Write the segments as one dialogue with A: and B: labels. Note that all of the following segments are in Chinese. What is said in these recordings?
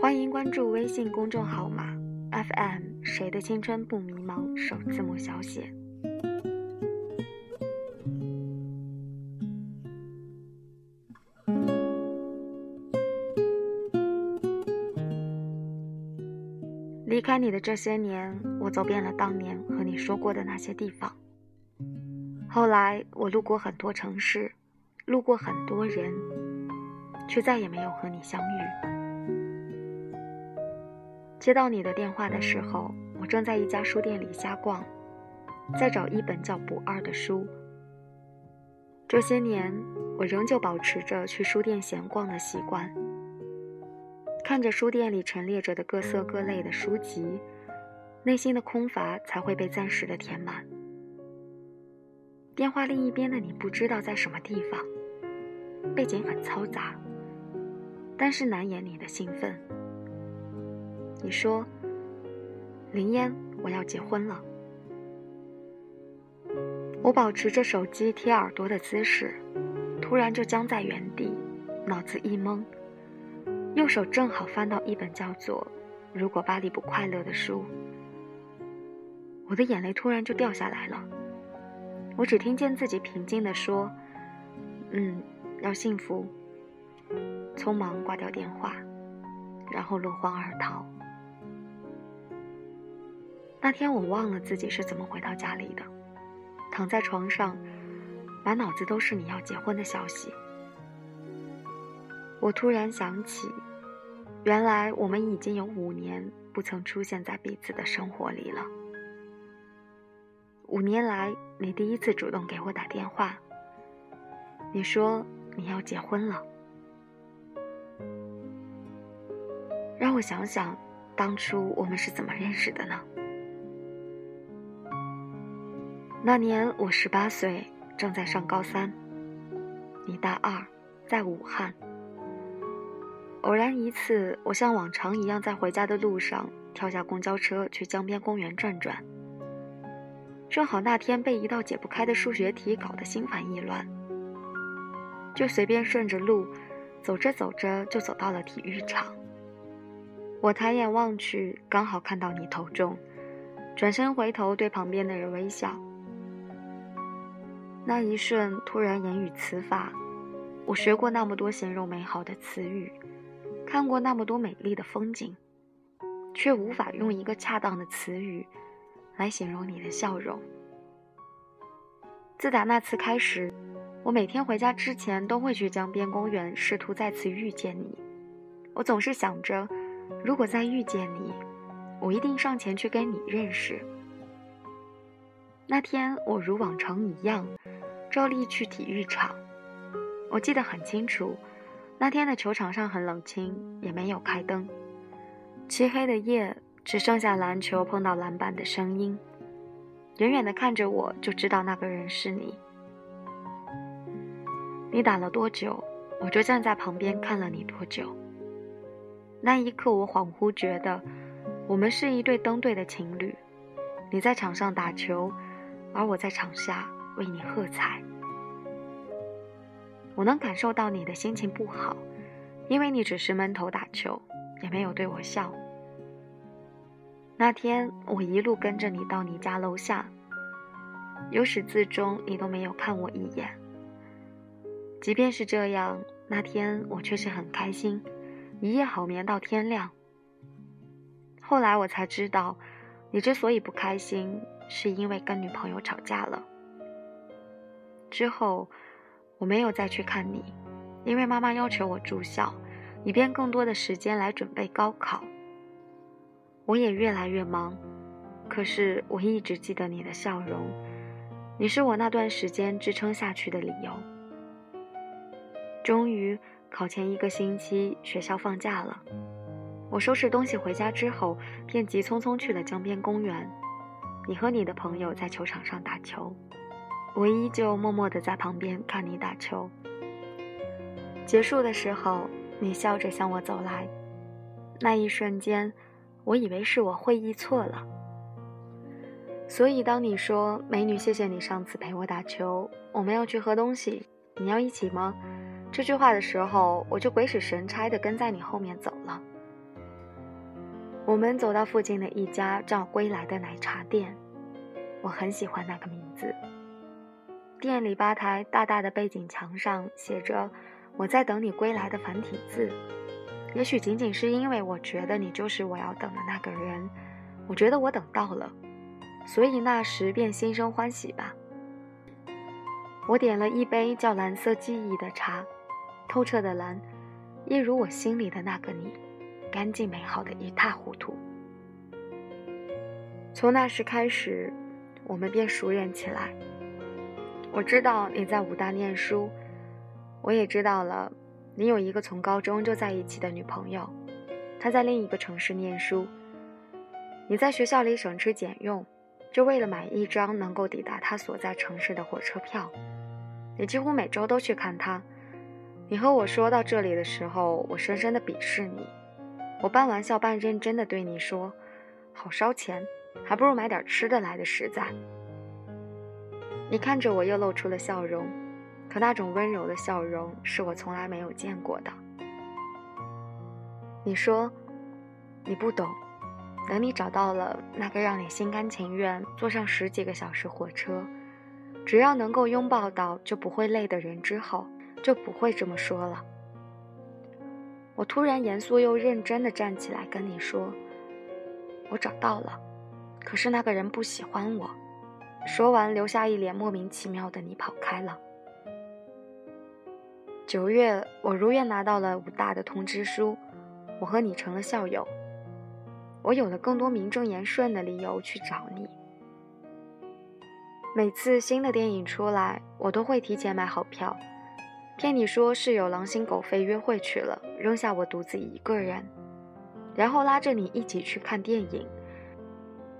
A: 欢迎关注微信公众号码 FM 谁的青春不迷茫，首字母小写。离开你的这些年，我走遍了当年和你说过的那些地方。后来，我路过很多城市，路过很多人，却再也没有和你相遇。接到你的电话的时候，我正在一家书店里瞎逛，在找一本叫《不二》的书。这些年，我仍旧保持着去书店闲逛的习惯。看着书店里陈列着的各色各类的书籍，内心的空乏才会被暂时的填满。电话另一边的你不知道在什么地方，背景很嘈杂，但是难掩你的兴奋。你说：“林烟，我要结婚了。”我保持着手机贴耳朵的姿势，突然就僵在原地，脑子一懵。右手正好翻到一本叫做《如果巴黎不快乐》的书，我的眼泪突然就掉下来了。我只听见自己平静地说：“嗯，要幸福。”匆忙挂掉电话，然后落荒而逃。那天我忘了自己是怎么回到家里的，躺在床上，满脑子都是你要结婚的消息。我突然想起。原来我们已经有五年不曾出现在彼此的生活里了。五年来，你第一次主动给我打电话，你说你要结婚了，让我想想，当初我们是怎么认识的呢？那年我十八岁，正在上高三，你大二，在武汉。偶然一次，我像往常一样在回家的路上跳下公交车去江边公园转转。正好那天被一道解不开的数学题搞得心烦意乱，就随便顺着路走着走着就走到了体育场。我抬眼望去，刚好看到你投中，转身回头对旁边的人微笑。那一瞬，突然言语词法，我学过那么多形容美好的词语。看过那么多美丽的风景，却无法用一个恰当的词语来形容你的笑容。自打那次开始，我每天回家之前都会去江边公园，试图再次遇见你。我总是想着，如果再遇见你，我一定上前去跟你认识。那天我如往常一样，照例去体育场。我记得很清楚。那天的球场上很冷清，也没有开灯，漆黑的夜只剩下篮球碰到篮板的声音。远远的看着我，就知道那个人是你。你打了多久，我就站在旁边看了你多久。那一刻，我恍惚觉得，我们是一对登对的情侣。你在场上打球，而我在场下为你喝彩。我能感受到你的心情不好，因为你只是闷头打球，也没有对我笑。那天我一路跟着你到你家楼下，由始至终你都没有看我一眼。即便是这样，那天我却是很开心，一夜好眠到天亮。后来我才知道，你之所以不开心，是因为跟女朋友吵架了。之后。我没有再去看你，因为妈妈要求我住校，以便更多的时间来准备高考。我也越来越忙，可是我一直记得你的笑容，你是我那段时间支撑下去的理由。终于，考前一个星期，学校放假了，我收拾东西回家之后，便急匆匆去了江边公园。你和你的朋友在球场上打球。我依旧默默地在旁边看你打球。结束的时候，你笑着向我走来，那一瞬间，我以为是我会意错了。所以，当你说“美女，谢谢你上次陪我打球，我们要去喝东西，你要一起吗？”这句话的时候，我就鬼使神差的跟在你后面走了。我们走到附近的一家叫“归来”的奶茶店，我很喜欢那个名字。店里吧台大大的背景墙上写着“我在等你归来”的繁体字。也许仅仅是因为我觉得你就是我要等的那个人，我觉得我等到了，所以那时便心生欢喜吧。我点了一杯叫“蓝色记忆”的茶，透彻的蓝，一如我心里的那个你。干净美好的一塌糊涂。从那时开始，我们便熟人起来。我知道你在武大念书，我也知道了你有一个从高中就在一起的女朋友，她在另一个城市念书。你在学校里省吃俭用，就为了买一张能够抵达她所在城市的火车票。你几乎每周都去看她。你和我说到这里的时候，我深深的鄙视你。我半玩笑半认真的对你说：“好烧钱，还不如买点吃的来的实在。”你看着我又露出了笑容，可那种温柔的笑容是我从来没有见过的。你说：“你不懂，等你找到了那个让你心甘情愿坐上十几个小时火车，只要能够拥抱到就不会累的人之后，就不会这么说了。”我突然严肃又认真地站起来跟你说：“我找到了，可是那个人不喜欢我。”说完，留下一脸莫名其妙的你跑开了。九月，我如愿拿到了武大的通知书，我和你成了校友。我有了更多名正言顺的理由去找你。每次新的电影出来，我都会提前买好票。骗你说室友狼心狗肺约会去了，扔下我独自一个人，然后拉着你一起去看电影。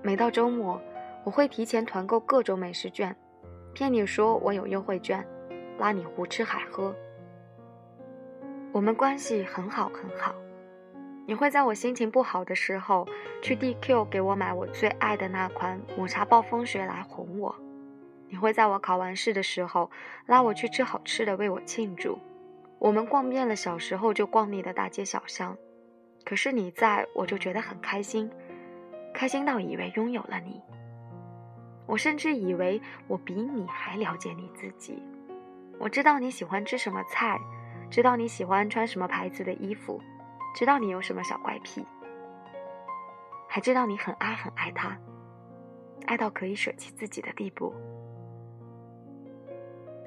A: 每到周末，我会提前团购各种美食券，骗你说我有优惠券，拉你胡吃海喝。我们关系很好很好，你会在我心情不好的时候去 DQ 给我买我最爱的那款抹茶暴风雪来哄我。你会在我考完试的时候拉我去吃好吃的，为我庆祝。我们逛遍了小时候就逛腻的大街小巷，可是你在我就觉得很开心，开心到以为拥有了你。我甚至以为我比你还了解你自己。我知道你喜欢吃什么菜，知道你喜欢穿什么牌子的衣服，知道你有什么小怪癖，还知道你很爱很爱他，爱到可以舍弃自己的地步。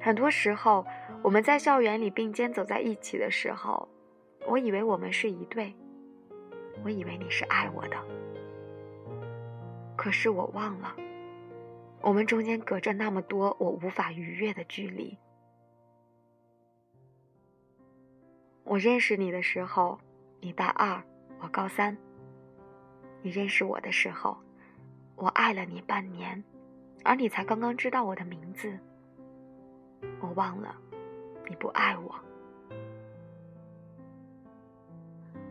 A: 很多时候，我们在校园里并肩走在一起的时候，我以为我们是一对，我以为你是爱我的。可是我忘了，我们中间隔着那么多我无法逾越的距离。我认识你的时候，你大二，我高三。你认识我的时候，我爱了你半年，而你才刚刚知道我的名字。我忘了，你不爱我。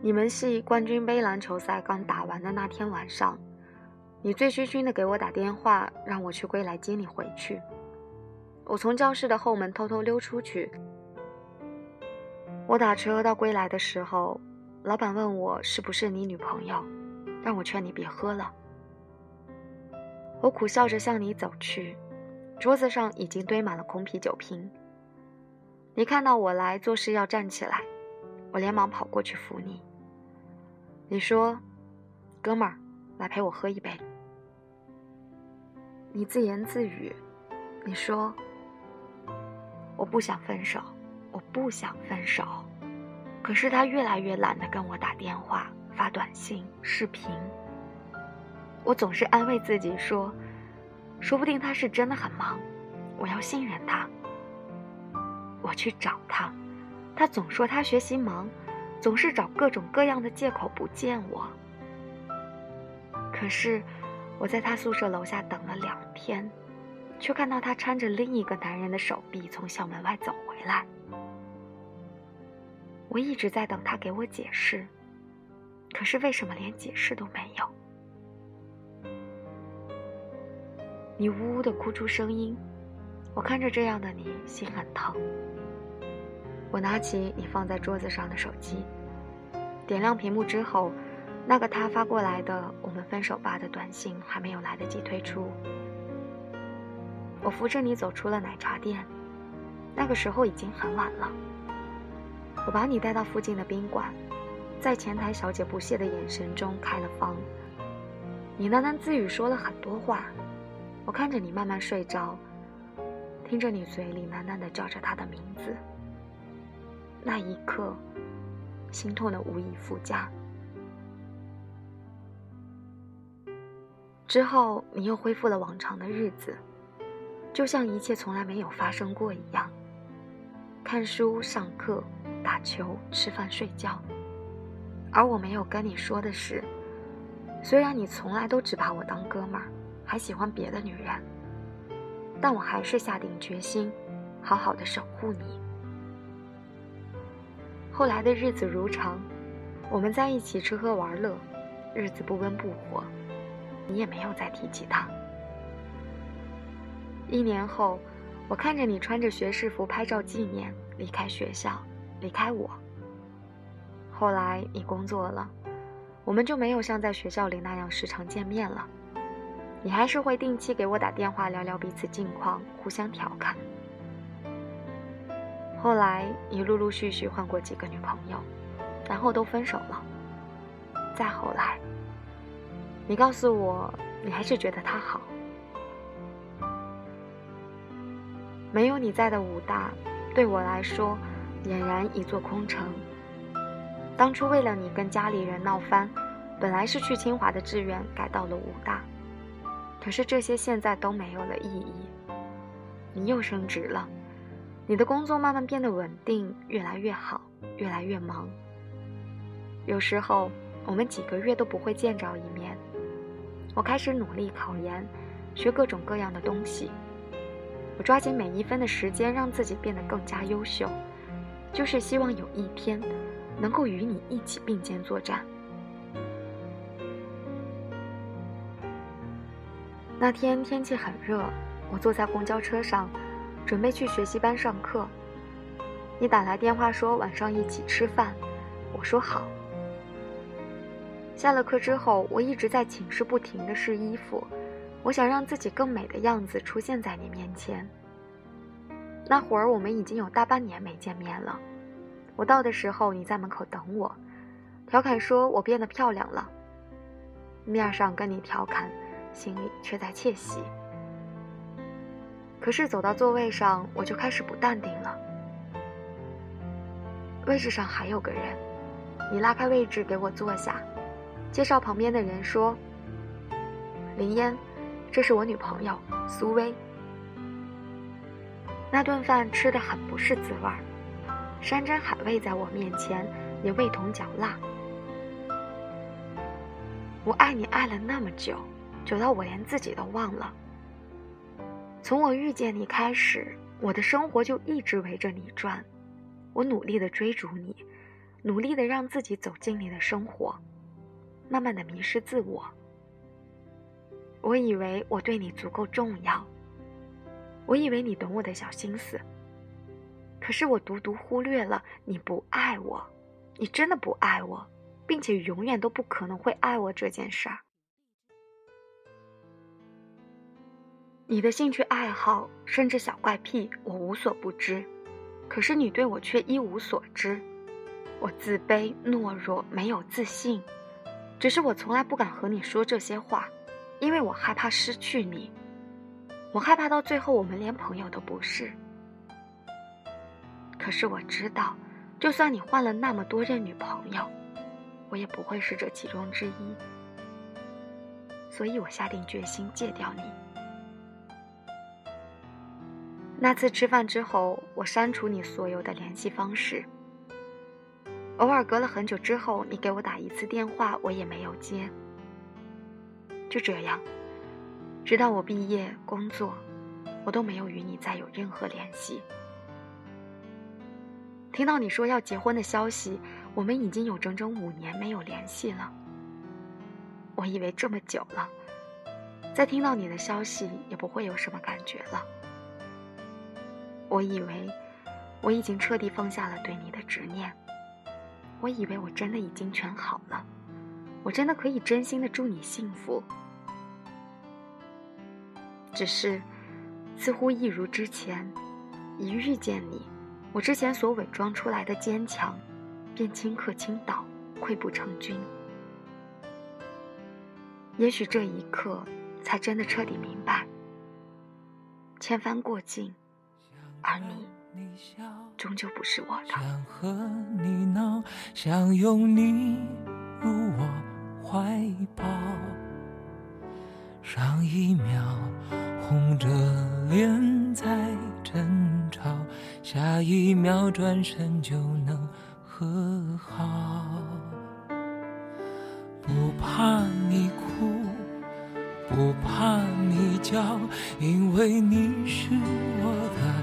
A: 你们系冠军杯篮球赛刚打完的那天晚上，你醉醺醺的给我打电话，让我去归来接你回去。我从教室的后门偷偷溜出去。我打车到归来的时候，老板问我是不是你女朋友，让我劝你别喝了。我苦笑着向你走去。桌子上已经堆满了空啤酒瓶。你看到我来，做事要站起来，我连忙跑过去扶你。你说：“哥们儿，来陪我喝一杯。”你自言自语，你说：“我不想分手，我不想分手。”可是他越来越懒得跟我打电话、发短信、视频。我总是安慰自己说。说不定他是真的很忙，我要信任他。我去找他，他总说他学习忙，总是找各种各样的借口不见我。可是我在他宿舍楼下等了两天，却看到他搀着另一个男人的手臂从校门外走回来。我一直在等他给我解释，可是为什么连解释都没有？你呜呜的哭出声音，我看着这样的你，心很疼。我拿起你放在桌子上的手机，点亮屏幕之后，那个他发过来的“我们分手吧”的短信还没有来得及推出。我扶着你走出了奶茶店，那个时候已经很晚了。我把你带到附近的宾馆，在前台小姐不屑的眼神中开了房。你喃喃自语说了很多话，我看着你慢慢睡着，听着你嘴里喃喃的叫着他的名字。那一刻，心痛的无以复加。之后，你又恢复了往常的日子。就像一切从来没有发生过一样，看书、上课、打球、吃饭、睡觉。而我没有跟你说的是，虽然你从来都只把我当哥们儿，还喜欢别的女人，但我还是下定决心，好好的守护你。后来的日子如常，我们在一起吃喝玩乐，日子不温不火，你也没有再提起他。一年后，我看着你穿着学士服拍照纪念，离开学校，离开我。后来你工作了，我们就没有像在学校里那样时常见面了。你还是会定期给我打电话聊聊彼此近况，互相调侃。后来你陆陆续续换过几个女朋友，然后都分手了。再后来，你告诉我，你还是觉得他好。没有你在的武大，对我来说，俨然一座空城。当初为了你跟家里人闹翻，本来是去清华的志愿改到了武大，可是这些现在都没有了意义。你又升职了，你的工作慢慢变得稳定，越来越好，越来越忙。有时候我们几个月都不会见着一面。我开始努力考研，学各种各样的东西。我抓紧每一分的时间，让自己变得更加优秀，就是希望有一天能够与你一起并肩作战。那天天气很热，我坐在公交车上，准备去学习班上课。你打来电话说晚上一起吃饭，我说好。下了课之后，我一直在寝室不停的试衣服。我想让自己更美的样子出现在你面前。那会儿我们已经有大半年没见面了。我到的时候你在门口等我，调侃说我变得漂亮了。面上跟你调侃，心里却在窃喜。可是走到座位上，我就开始不淡定了。位置上还有个人，你拉开位置给我坐下，介绍旁边的人说：“林烟。”这是我女朋友苏薇。那顿饭吃的很不是滋味儿，山珍海味在我面前也味同嚼蜡。我爱你爱了那么久，久到我连自己都忘了。从我遇见你开始，我的生活就一直围着你转。我努力的追逐你，努力的让自己走进你的生活，慢慢的迷失自我。我以为我对你足够重要，我以为你懂我的小心思。可是我独独忽略了你不爱我，你真的不爱我，并且永远都不可能会爱我这件事儿。你的兴趣爱好甚至小怪癖，我无所不知，可是你对我却一无所知。我自卑、懦弱、没有自信，只是我从来不敢和你说这些话。因为我害怕失去你，我害怕到最后我们连朋友都不是。可是我知道，就算你换了那么多任女朋友，我也不会是这其中之一。所以我下定决心戒掉你。那次吃饭之后，我删除你所有的联系方式。偶尔隔了很久之后，你给我打一次电话，我也没有接。就这样，直到我毕业工作，我都没有与你再有任何联系。听到你说要结婚的消息，我们已经有整整五年没有联系了。我以为这么久了，再听到你的消息也不会有什么感觉了。我以为我已经彻底放下了对你的执念。我以为我真的已经全好了，我真的可以真心的祝你幸福。只是，似乎一如之前，一遇见你，我之前所伪装出来的坚强，便顷刻倾倒，溃不成军。也许这一刻，才真的彻底明白，千帆过尽，而你。终究不是我的。
B: 想和你闹，想拥你入我怀抱。上一秒红着脸在争吵，下一秒转身就能和好。不怕你哭，不怕你叫，因为你是我的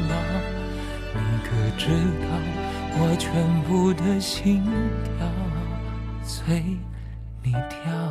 B: 知道？我全部的心跳随你跳。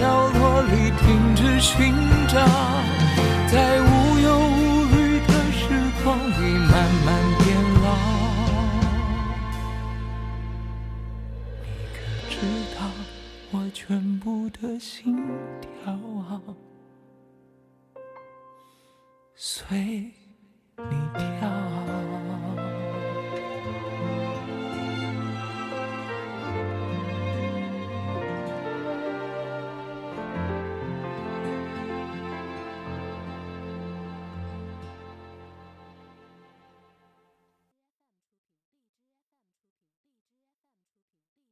B: 角落里停止寻找，在无忧无虑的时光里慢慢变老。你可知道，我全部的心跳，随你跳。